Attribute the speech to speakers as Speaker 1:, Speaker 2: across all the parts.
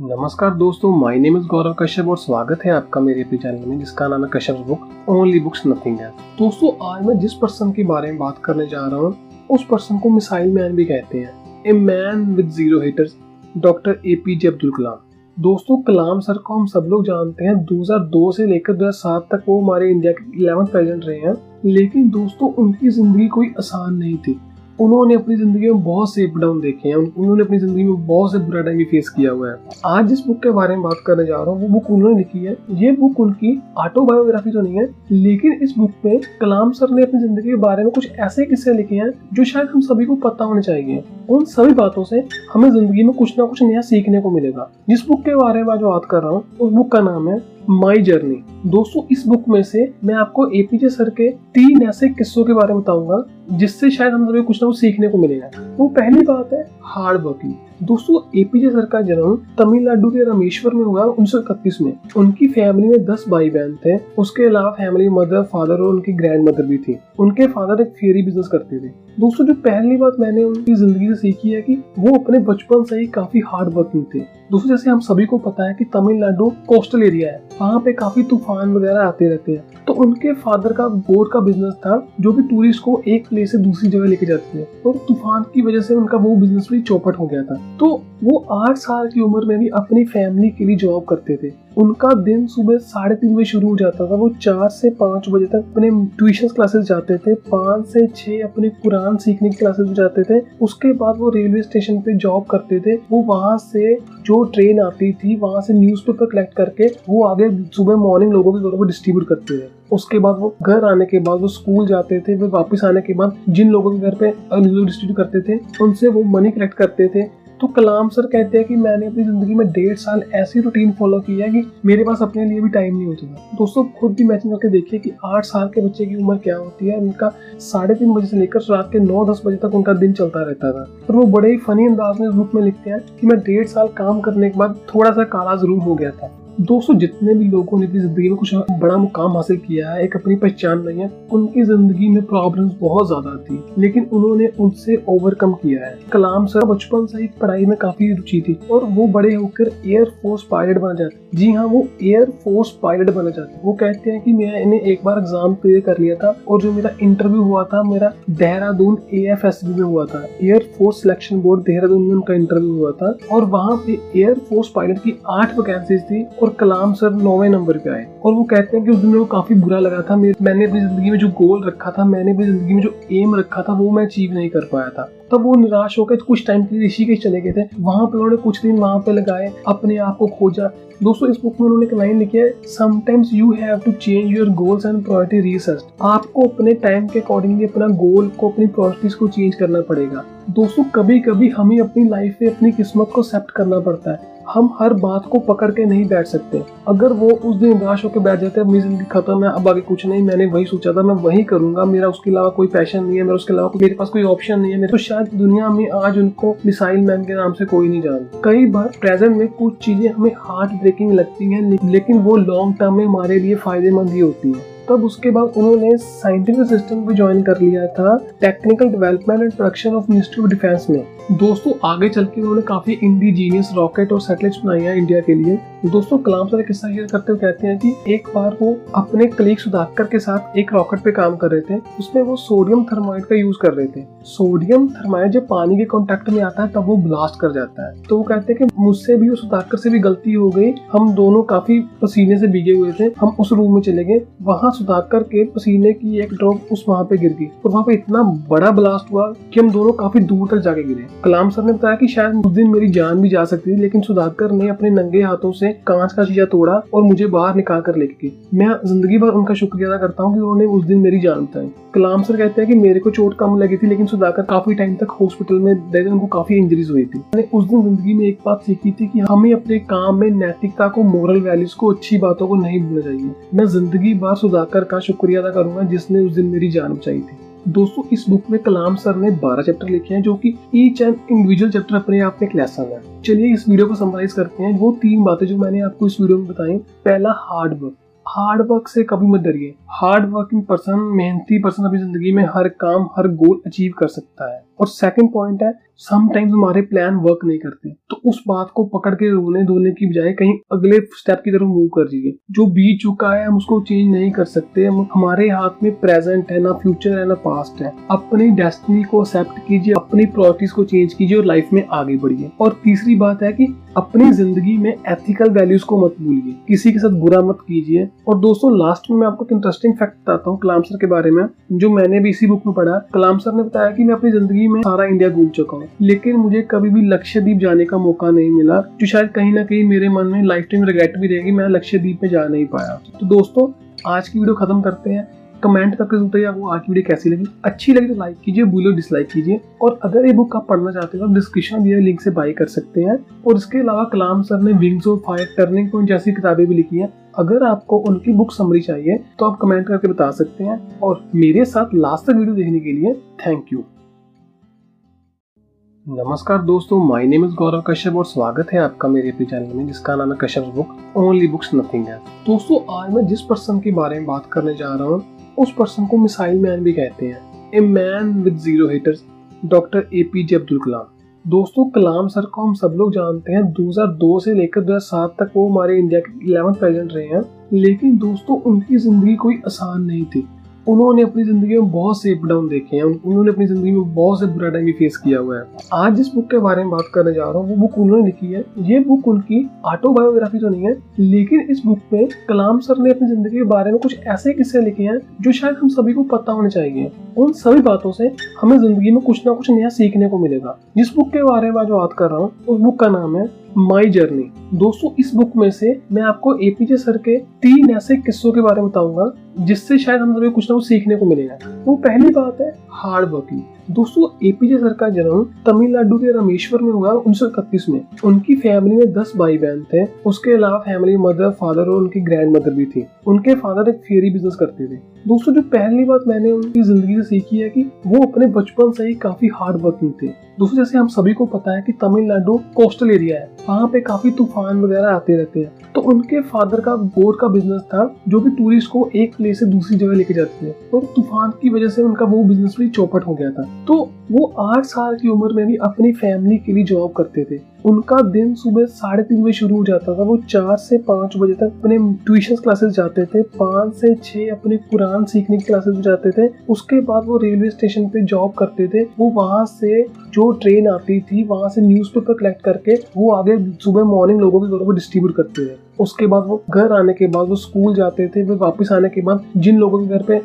Speaker 1: नमस्कार दोस्तों my name is Gaurav Kashyap और स्वागत है आपका मेरे अपने चैनल में, जिसका नाम है Kashyap book only books nothing है। दोस्तों, आज मैं जिस पर्सन के बारे में बात करने जा रहा हूँ, उस पर्सन को मिसाइल मैन भी कहते हैं। A man with zero haters doctor A P J Abdul Kalam दोस्तों, कलाम सर को हम सब लोग जानते हैं 2002 से लेकर 2007 तक वो हमारे इंडिया के इलेवंथ प्रेसिडेंट रहे हैं। लेकिन दोस्तों, उनकी ज़िंदगी कोई आसान नहीं थी। उन्होंने अपनी ज़िंदगी में बहुत से अप डाउन देखे हैं। उन्होंने अपनी ज़िंदगी में बहुत से बुरा टाइम भी फेस किया हुआ है। आज जिस बुक के बारे में बात करने जा रहा हूँ। वो बुक उन्होंने लिखी है। ये बुक उनकी ऑटोबायोग्राफी तो नहीं है, लेकिन इस बुक में कलाम सर ने अपनी ज़िंदगी के बारे में कुछ ऐसे किस्से लिखे हैं, जो शायद हम सभी को पता होने चाहिए। उन सभी बातों से हमें ज़िंदगी में कुछ ना कुछ नया सीखने को मिलेगा। जिस बुक के बारे में जो बात कर रहा हूँ, उस बुक का नाम है माई जर्नी दोस्तों, इस बुक में से मैं आपको एपीजे सर के तीन ऐसे किस्सों के बारे में बताऊँगा, जिससे शायद हम सभी कुछ ना कुछ सीखने को मिलेगा। वो पहली बात है हार्ड वर्किंग दोस्तों एपीजे सर का जन्म तमिलनाडु के रामेश्वर में हुआ उन्नीस सौ इकतीस में। उनकी फैमिली में दस भाई बहन थे। उसके अलावा फैमिली मदर फादर और उनकी ग्रैंड मदर भी थी। उनके फादर एक फेरी बिज़नेस करते थे। दोस्तों, जो पहली बात मैंने उनकी ज़िंदगी से सीखी है कि वो अपने बचपन से ही काफ़ी हार्ड वर्किंग थे। दोस्तों, जैसे हम सभी को पता है कि तमिलनाडु कोस्टल एरिया है। वहाँ पे काफ़ी तूफ़ान वगैरह आते रहते हैं। तो उनके फादर का बोर का बिज़नेस था, जो कि टूरिस्ट को एक प्लेस से दूसरी जगह लेके जाते थे और तूफ़ान की वजह से उनका वो बिज़नेस भी चौपट हो गया था। तो वो आठ साल की उम्र में भी अपनी फैमिली के लिए जॉब करते थे। उनका दिन सुबह साढ़े तीन बजे शुरू हो जाता था। वो चार से पाँच बजे तक अपने ट्यूशन क्लासेस जाते थे। पाँच से छह अपने कुरान सीखने की क्लासेस जाते थे। उसके बाद वो रेलवे स्टेशन पे जॉब करते थे। वो वहाँ से जो ट्रेन आती थी, वहाँ से न्यूज़पेपर कलेक्ट करके वो आगे सुबह मॉर्निंग लोगों के घरों पर डिस्ट्रीब्यूट करते थे। उसके बाद वो घर आने के बाद वो स्कूल जाते थे। वो वापस आने के बाद जिन लोगों के घर पे डिस्ट्रीब्यूट करते थे, उनसे वो मनी कलेक्ट करते थे। तो कलाम सर कहते हैं कि मैंने अपनी ज़िंदगी में डेढ़ साल ऐसी रूटीन फॉलो की है कि मेरे पास अपने लिए भी टाइम नहीं होता था। दोस्तों, खुद भी मैचिंग करके देखिए कि आठ साल के बच्चे की उम्र क्या होती है। उनका साढ़े तीन बजे से लेकर रात के नौ, दस बजे तक उनका दिन चलता रहता था। और वो बड़े ही फनी अंदाज में बुक में लिखते हैं कि मैं डेढ़ साल काम करने के बाद थोड़ा सा काला ज़रूर हो गया था। दोस्तों, जितने भी लोगों ने अपनी ज़िंदगी में कुछ बड़ा मुकाम हासिल किया है, एक अपनी पहचान नहीं है, उनकी ज़िंदगी में प्रॉब्लम्स बहुत ज़्यादा थी, लेकिन उन्होंने उनसे ओवरकम किया है। कलाम सर, बचपन से ही पढ़ाई में काफ़ी रुचि थी और वो बड़े होकर एयर फोर्स पायलट बना जाते जी हाँ वो एयर फोर्स पायलट बना जाते वो कहते हैं कि मैंने एक बार एग्ज़ाम क्लियर कर लिया था और जो मेरा इंटरव्यू हुआ था, मेरा Dehradun A F S B में हुआ था। Air force selection board Dehradun में उनका इंटरव्यू हुआ था और वहाँ पे एयर फोर्स पायलट की आठ वैकेंसीज थी और कलाम सर नौवे नंबर पे आए। और वो कहते हैं कि उस दिन वो काफ़ी बुरा लगा था। मैंने अपनी ज़िंदगी में जो गोल रखा था, मैंने अपनी ज़िंदगी में जो एम रखा था, वो मैं अचीव नहीं कर पाया था। तब वो निराश होकर कुछ टाइम के लिए ऋषिकेश चले गए थे। वहाँ पर उन्होंने कुछ दिन वहाँ पे लगाए, अपने आप को खोजा। दोस्तों, इस बुक में उन्होंने एक लाइन लिखी है sometimes you have to change your goals and priority research आपको अपने टाइम के अकॉर्डिंगली अपना गोल को, अपनी प्रायोरिटीज को चेंज करना पड़ेगा। दोस्तों कभी कभी हमें अपनी लाइफ में अपनी किस्मत को एक्सेप्ट करना पड़ता है। हम हर बात को पकड़ के नहीं बैठ सकते। अगर वो उस दिन निराश होकर बैठ जाते हैं अपनी ज़िंदगी खत्म है, अब आगे कुछ नहीं, मैंने वही सोचा था, मैं वही करूँगा, मेरा उसके अलावा कोई पैशन नहीं है, मेरा उसके अलावा मेरे पास कोई ऑप्शन नहीं है, मेरे तो शायद दुनिया में आज उनको मिसाइल मैन के नाम से कोई नहीं जानता कई बार प्रेजेंट में कुछ चीज़ें हमें हार्ट ब्रेकिंग लगती हैं, लेकिन वो लॉन्ग टर्म में हमारे लिए फ़ायदेमंद ही होती है। तब उसके बाद उन्होंने साइंटिफिक सिस्टम भी ज्वाइन कर लिया था technical development and production of ministry of defence में। दोस्तों, आगे चल के उन्होंने काफ़ी इंडिजीनियस रॉकेट और सैटेलाइट बनाई है इंडिया के लिए। दोस्तों, कलाम सर किस्सा शेयर करते हुए कहते हैं कि एक बार वो अपने कलीग सुधाकर के साथ एक रॉकेट पे काम कर रहे थे, उसमें वो सोडियम थर्माइड का यूज़ कर रहे थे। सोडियम थर्माइड जब पानी के कॉन्टेक्ट में आता है, तब वो ब्लास्ट कर जाता है। तो वो कहते हैं कि मुझसे भी और सुधाकर से भी गलती हो गई। हम दोनों काफ़ी पसीने से भीगे हुए थे। हम उस रूम में चले गए। वहाँ सुधाकर के पसीने की एक ड्रॉप उस वहाँ पे गिर गई और वहाँ पे इतना बड़ा ब्लास्ट हुआ कि हम दोनों काफ़ी दूर तक जाके गिरे। कलाम सर ने बताया कि शायद उस दिन मेरी जान भी जा सकती थी, लेकिन सुधाकर ने अपने नंगे हाथों से कांच का शीशा तोड़ा और मुझे बाहर निकाल कर लेके गई मैं ज़िंदगी भर उनका शुक्रिया अदा करता हूँ कि उन्होंने उस दिन मेरी जान बताई कलाम सर कहते हैं कि मेरे को चोट कम लगी थी, लेकिन सुधाकर काफ़ी टाइम तक हॉस्पिटल में रहे उनको काफ़ी इंजरीज हुई थी। मैंने उस दिन ज़िंदगी में एक बात सीखी थी कि हमें अपने काम में नैतिकता को मॉरल वैल्यूज़ को, अच्छी बातों को नहीं भूलना चाहिए। मैं ज़िंदगी भर सुधाकर का शुक्रिया अदा करूँगा जिसने उस दिन मेरी जान बचाई थी। दोस्तों, इस बुक में कलाम सर ने 12 चैप्टर लिखे हैं, जो कि ईच एंड इंडिविजुअल चैप्टर अपने आप में एक लेसन है। चलिए इस वीडियो को समराइज करते हैं। वो तीन बातें जो मैंने आपको इस वीडियो में बताई, पहला हार्ड वर्क हार्ड वर्क से कभी मत डरिए। हार्ड वर्किंग पर्सन मेहनती पर्सन अपनी ज़िंदगी में हर काम, हर गोल अचीव कर सकता है। और सेकंड पॉइंट है समटाइम्स हमारे प्लान वर्क नहीं करते। तो उस बात को पकड़ के रोने धोने की बजाय कहीं अगले स्टेप की तरफ़ मूव कर दीजिए। जो बीत चुका है, हम उसको चेंज नहीं कर सकते। हम हमारे हाथ में प्रेजेंट है, ना फ्यूचर है, ना पास्ट है। अपनी डेस्टिनी को एक्सेप्ट कीजिए, अपनी प्रायोरिटीज को चेंज कीजिए और लाइफ में आगे बढ़िए। और तीसरी बात है कि अपनी ज़िंदगी में एथिकल वैल्यूज़ को मत भूलिए। किसी के साथ बुरा मत कीजिए। और दोस्तों लास्ट में मैं आपको एक इंटरेस्टिंग फैक्ट बताता हूँ, कलाम सर के बारे में, जो मैंने भी इसी बुक में पढ़ा। कलाम सर ने बताया कि मैं अपनी ज़िंदगी में सारा इंडिया घूम चुका हूँ। लेकिन मुझे कभी भी लक्षद्वीप जाने का मौका नहीं मिला, जो शायद कहीं ना कहीं मेरे मन में लाइफ टाइम रिग्रेट भी रहेगी, मैं लक्षद्वीप में जा नहीं पाया। तो दोस्तों, आज की वीडियो खत्म करते हैं। कमेंट करके बताइए, आपको आज की वीडियो कैसी लगी? अच्छी लगी तो लाइक कीजिए, भूलो डिसलाइक कीजिए। और अगर ये बुक आप पढ़ना चाहते हो तो डिस्क्रिप्शन दिए लिंक से बाई कर सकते हैं। और इसके अलावा कलाम सर ने wings of fire turning point जैसी किताबें भी लिखी हैं। अगर आपको उनकी बुक समरी चाहिए तो आप कमेंट करके बता सकते हैं। और मेरे साथ लास्ट तक वीडियो देखने के लिए थैंक यू नमस्कार दोस्तों my name is Gaurav Kashyap और स्वागत है आपका मेरे अपने चैनल में, जिसका नाम है Kashyap book only books nothing है दोस्तों, आज मैं जिस पर्सन के बारे में बात करने जा रहा हूँ, उस पर्सन को मिसाइल मैन भी कहते हैं। A man with zero haters doctor A P J Abdul Kalam दोस्तों, कलाम सर को हम सब लोग जानते हैं 2002 से लेकर 2007 तक वो हमारे इंडिया के इलेवंथ प्रेसिडेंट रहे हैं, लेकिन दोस्तों, उनकी ज़िंदगी कोई आसान नहीं थी। उन्होंने अपनी ज़िंदगी में बहुत से अप डाउन देखे हैं। उन्होंने अपनी ज़िंदगी में बहुत से बुरा टाइम भी फेस किया हुआ है। आज जिस बुक के बारे में बात करने जा रहा हूँ। वो बुक उन्होंने लिखी है। ये बुक उनकी ऑटोबायोग्राफी तो नहीं है, लेकिन इस बुक में कलाम सर ने अपनी ज़िंदगी के बारे में कुछ ऐसे किस्से लिखे हैं, जो शायद हम सभी को पता होने चाहिए। उन सभी बातों से हमें ज़िंदगी में कुछ ना कुछ नया सीखने को मिलेगा। जिस बुक के बारे में जो बात कर रहा हूँ, उस बुक का नाम है माई जर्नी। दोस्तों, इस बुक में से मैं आपको एपीजे सर के तीन ऐसे किस्सों के बारे में बताऊँगा, जिससे शायद हम सभी कुछ ना कुछ सीखने को मिलेगा। वो पहली बात है हार्ड वर्किंग दोस्तों एपीजे सर का जन्म तमिलनाडु के रामेश्वर में हुआ उन्नीस सौ इकतीस में। उनकी फैमिली में दस भाई बहन थे। उसके अलावा फैमिली मदर फादर और उनकी ग्रैंड मदर भी थी। उनके फादर एक फेरी बिज़नेस करते थे। दोस्तों, जो पहली बात मैंने उनकी ज़िंदगी से सीखी है कि वो अपने बचपन से ही काफ़ी हार्ड वर्किंग थे। दोस्तों, जैसे हम सभी को पता है कि तमिलनाडु कोस्टल एरिया है। वहाँ पे काफ़ी तूफ़ान वगैरह आते रहते हैं। तो उनके फादर का बोट का बिज़नेस था, जो कि टूरिस्ट को एक प्लेस से दूसरी जगह लेके जाते थे और तूफ़ान की वजह से उनका वो बिज़नेस भी चौपट हो गया था। तो वो आठ साल की उम्र में भी अपनी फैमिली के लिए जॉब करते थे। उनका दिन सुबह साढ़े तीन बजे शुरू हो जाता था। वो चार से पाँच बजे तक अपने ट्यूशन क्लासेस जाते थे। पाँच से छह अपने कुरान सीखने की क्लासेस जाते थे। उसके बाद वो रेलवे स्टेशन पे जॉब करते थे। वो वहाँ से जो ट्रेन आती थी, वहाँ से न्यूज़पेपर कलेक्ट करके वो आगे सुबह मॉर्निंग लोगों के घरों पर डिस्ट्रीब्यूट करते थे। उसके बाद वो घर आने के बाद वो स्कूल जाते थे। फिर वापस आने के बाद जिन लोगों के घर पे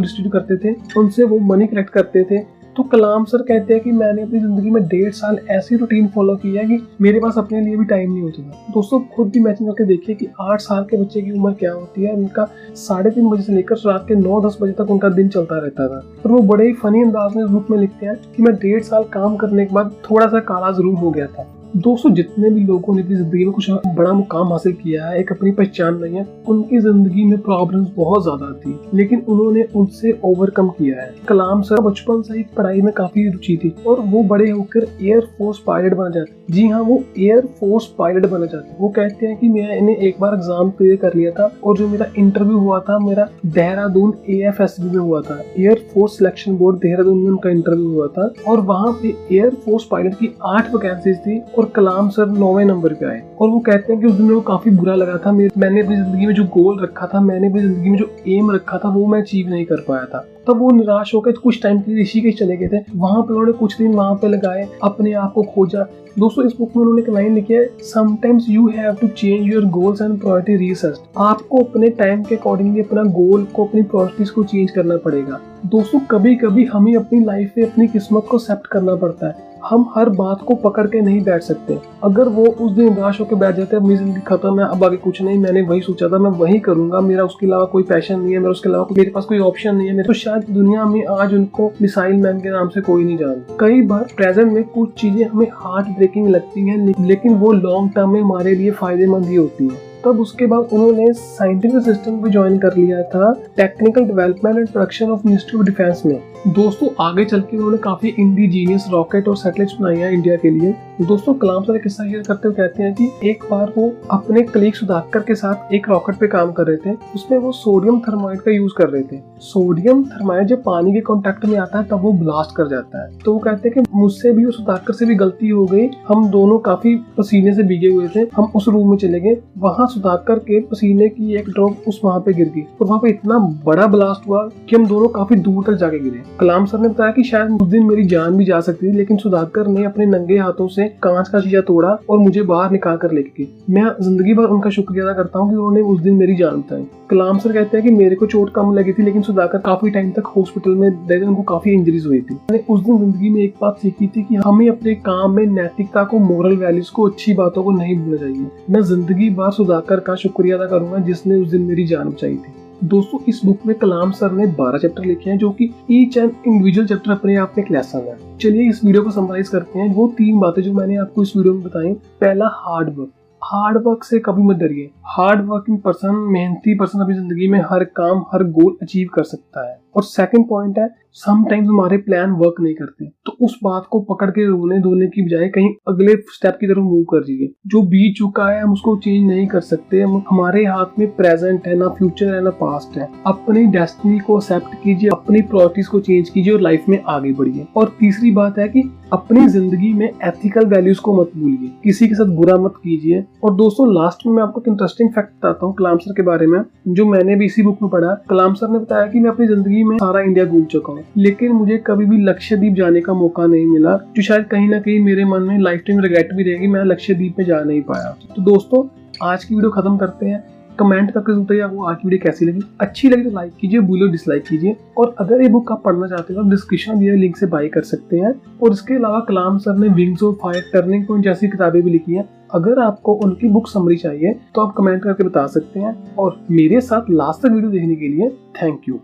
Speaker 1: डिस्ट्रीब्यूट करते थे, उनसे वो मनी कलेक्ट करते थे। तो कलाम सर कहते हैं कि मैंने अपनी ज़िंदगी में डेढ़ साल ऐसी रूटीन फॉलो की है कि मेरे पास अपने लिए भी टाइम नहीं होता दोस्तों, खुद भी मैचिंग करके देखिए कि आठ साल के बच्चे की उम्र क्या होती है। उनका साढ़े तीन बजे से लेकर रात के नौ, दस बजे तक उनका दिन चलता रहता था। और वो बड़े ही फनी अंदाज में इस बुक में लिखते हैं कि मैं डेढ़ साल काम करने के बाद थोड़ा सा काला ज़रूर हो गया था। दोस्तों, जितने भी लोगों ने अपनी ज़िंदगी में कुछ बड़ा मुकाम हासिल किया है, एक अपनी पहचान नहीं है, उनकी ज़िंदगी में प्रॉब्लम्स बहुत ज़्यादा थी, लेकिन उन्होंने उनसे ओवरकम किया है। कलाम सर बचपन से ही पढ़ाई में काफ़ी रुचि थी और वो बड़े होकर एयर फोर्स पायलट बना जाते जी हाँ वो एयर फोर्स पायलट बना जाते वो कहते हैं कि मैंने एक बार एग्ज़ाम क्लियर कर लिया था और जो मेरा इंटरव्यू हुआ था, मेरा देहरादून ए एफ़ एस में हुआ था। Air force selection board Dehradun में उनका इंटरव्यू हुआ था और वहाँ पे एयर फोर्स पायलट की आठ वैकेंसीज थी और कलाम सर नौवे नंबर पे आए। और वो कहते हैं कि उस दिन वो काफ़ी बुरा लगा था। मैंने अपनी ज़िंदगी में जो गोल रखा था, मैंने अपनी ज़िंदगी में जो एम रखा था, वो मैं अचीव नहीं कर पाया था। तब वो निराश होकर कुछ टाइम के लिए ऋषिकेश चले गए थे। वहाँ पे उन्होंने कुछ दिन वहाँ पे लगाए, अपने आप को खोजा। दोस्तों, इस बुक में उन्होंने एक लाइन लिखी है sometimes you have to change your goals and priority research आपको अपने टाइम के अकॉर्डिंगली अपना गोल को, अपनी प्रायोरिटीज को चेंज करना पड़ेगा। दोस्तों कभी कभी हमें अपनी लाइफ में अपनी किस्मत को एक्सेप्ट करना पड़ता है। हम हर बात को पकड़ के नहीं बैठ सकते। अगर वो उस दिन निराश होकर बैठ जाते हैं अपनी ज़िंदगी खत्म है, अब आगे कुछ नहीं, मैंने वही सोचा था, मैं वही करूँगा, मेरा उसके अलावा कोई पैशन नहीं है, मेरा उसके अलावा मेरे पास कोई ऑप्शन नहीं है, मेरे तो शायद दुनिया में आज उनको मिसाइल मैन के नाम से कोई नहीं जान। कई बार प्रेजेंट में कुछ चीज़ें हमें हार्ट ब्रेकिंग लगती हैं, लेकिन वो लॉन्ग टर्म में हमारे लिए फ़ायदेमंद ही होती है। तब उसके बाद उन्होंने साइंटिफिक सिस्टम भी ज्वाइन कर लिया था technical development and production of ministry of defence में। दोस्तों, आगे चल के उन्होंने काफ़ी इंडिजीनियस रॉकेट और सैटेलाइट बनाई है इंडिया के लिए। दोस्तों, कलाम सर किस्सा शेयर करते हुए कहते हैं कि एक बार वो अपने कलीग सुधाकर के साथ एक रॉकेट पे काम कर रहे थे, उसमें वो सोडियम थर्माइड का यूज़ कर रहे थे। सोडियम थर्माइड जब पानी के कांटेक्ट में आता है, तब वो ब्लास्ट कर जाता है। तो वो कहते हैं कि मुझसे भी और सुधाकर से भी गलती हो गई। हम दोनों काफ़ी पसीने से भीगे हुए थे। हम उस रूम में चले गए। वहाँ सुधाकर के पसीने की एक ड्रॉप उस वहाँ पे गिर गई और वहाँ पे इतना बड़ा ब्लास्ट हुआ कि हम दोनों काफ़ी दूर तक जाके गिरे। कलाम सर ने बताया कि शायद उस दिन मेरी जान भी जा सकती थी, लेकिन सुधाकर ने अपने नंगे हाथों से कांच का शीशा तोड़ा और मुझे बाहर निकाल कर लेके गए मैं ज़िंदगी भर उनका शुक्रिया अदा करता हूँ कि उन्होंने उस दिन मेरी जान बताई कलाम सर कहते हैं कि मेरे को चोट कम लगी थी, लेकिन सुधाकर काफ़ी टाइम तक हॉस्पिटल में रहे उनको काफ़ी इंजरीज हुई थी। मैंने उस दिन ज़िंदगी में एक बात सीखी थी कि हमें अपने काम में नैतिकता को मॉरल वैल्यूज़ को, अच्छी बातों को नहीं भूलना चाहिए। मैं ज़िंदगी भर सुधाकर का शुक्रिया अदा करूँगा जिसने उस दिन मेरी जान बचाई थी। दोस्तों, इस बुक में कलाम सर ने 12 चैप्टर लिखे हैं, जो कि ईच एंड इंडिविजुअल चैप्टर अपने आप में एक लेसन है। चलिए इस वीडियो को समराइज करते हैं। वो तीन बातें जो मैंने आपको इस वीडियो में बताई, पहला हार्ड वर्क हार्ड वर्क से कभी मत डरिए। हार्ड वर्किंग पर्सन मेहनती पर्सन अपनी ज़िंदगी में हर काम, हर गोल अचीव कर सकता है। और सेकंड पॉइंट है समटाइम्स हमारे प्लान वर्क नहीं करते। तो उस बात को पकड़ के रोने धोने की बजाय कहीं अगले स्टेप की तरफ़ मूव कर दीजिए। जो बीत चुका है, हम उसको चेंज नहीं कर सकते। हम हमारे हाथ में प्रेजेंट है, ना फ्यूचर है, ना पास्ट है। अपनी डेस्टिनी को एक्सेप्ट कीजिए, अपनी प्रायोरिटीज को चेंज कीजिए और लाइफ में आगे बढ़िए। और तीसरी बात है कि अपनी ज़िंदगी में एथिकल वैल्यूज़ को मत भूलिए। किसी के साथ बुरा मत कीजिए। और दोस्तों लास्ट में मैं आपको एक इंटरेस्टिंग फैक्ट बताता हूँ, कलाम सर के बारे में, जो मैंने भी इसी बुक में पढ़ा। कलाम सर ने बताया कि मैं अपनी ज़िंदगी में सारा इंडिया घूम चुका हूँ। लेकिन मुझे कभी भी लक्षद्वीप जाने का मौका नहीं मिला, जो शायद कहीं ना कहीं मेरे मन में लाइफ टाइम रिग्रेट भी रहेगी, मैं लक्षद्वीप में जा नहीं पाया। तो दोस्तों, आज की वीडियो खत्म करते हैं। कमेंट करके ज़रूर आपको आज की वीडियो कैसी लगी? अच्छी लगी तो लाइक कीजिए, भूलो डिसलाइक कीजिए। और अगर ये बुक आप पढ़ना चाहते हो तो डिस्क्रिप्शन दिए लिंक से बाई कर सकते हैं। और इसके अलावा कलाम सर ने wings of fire turning point जैसी किताबें भी लिखी हैं। अगर आपको उनकी बुक समरी चाहिए तो आप कमेंट करके बता सकते हैं। और मेरे साथ लास्ट तक वीडियो देखने के लिए थैंक यू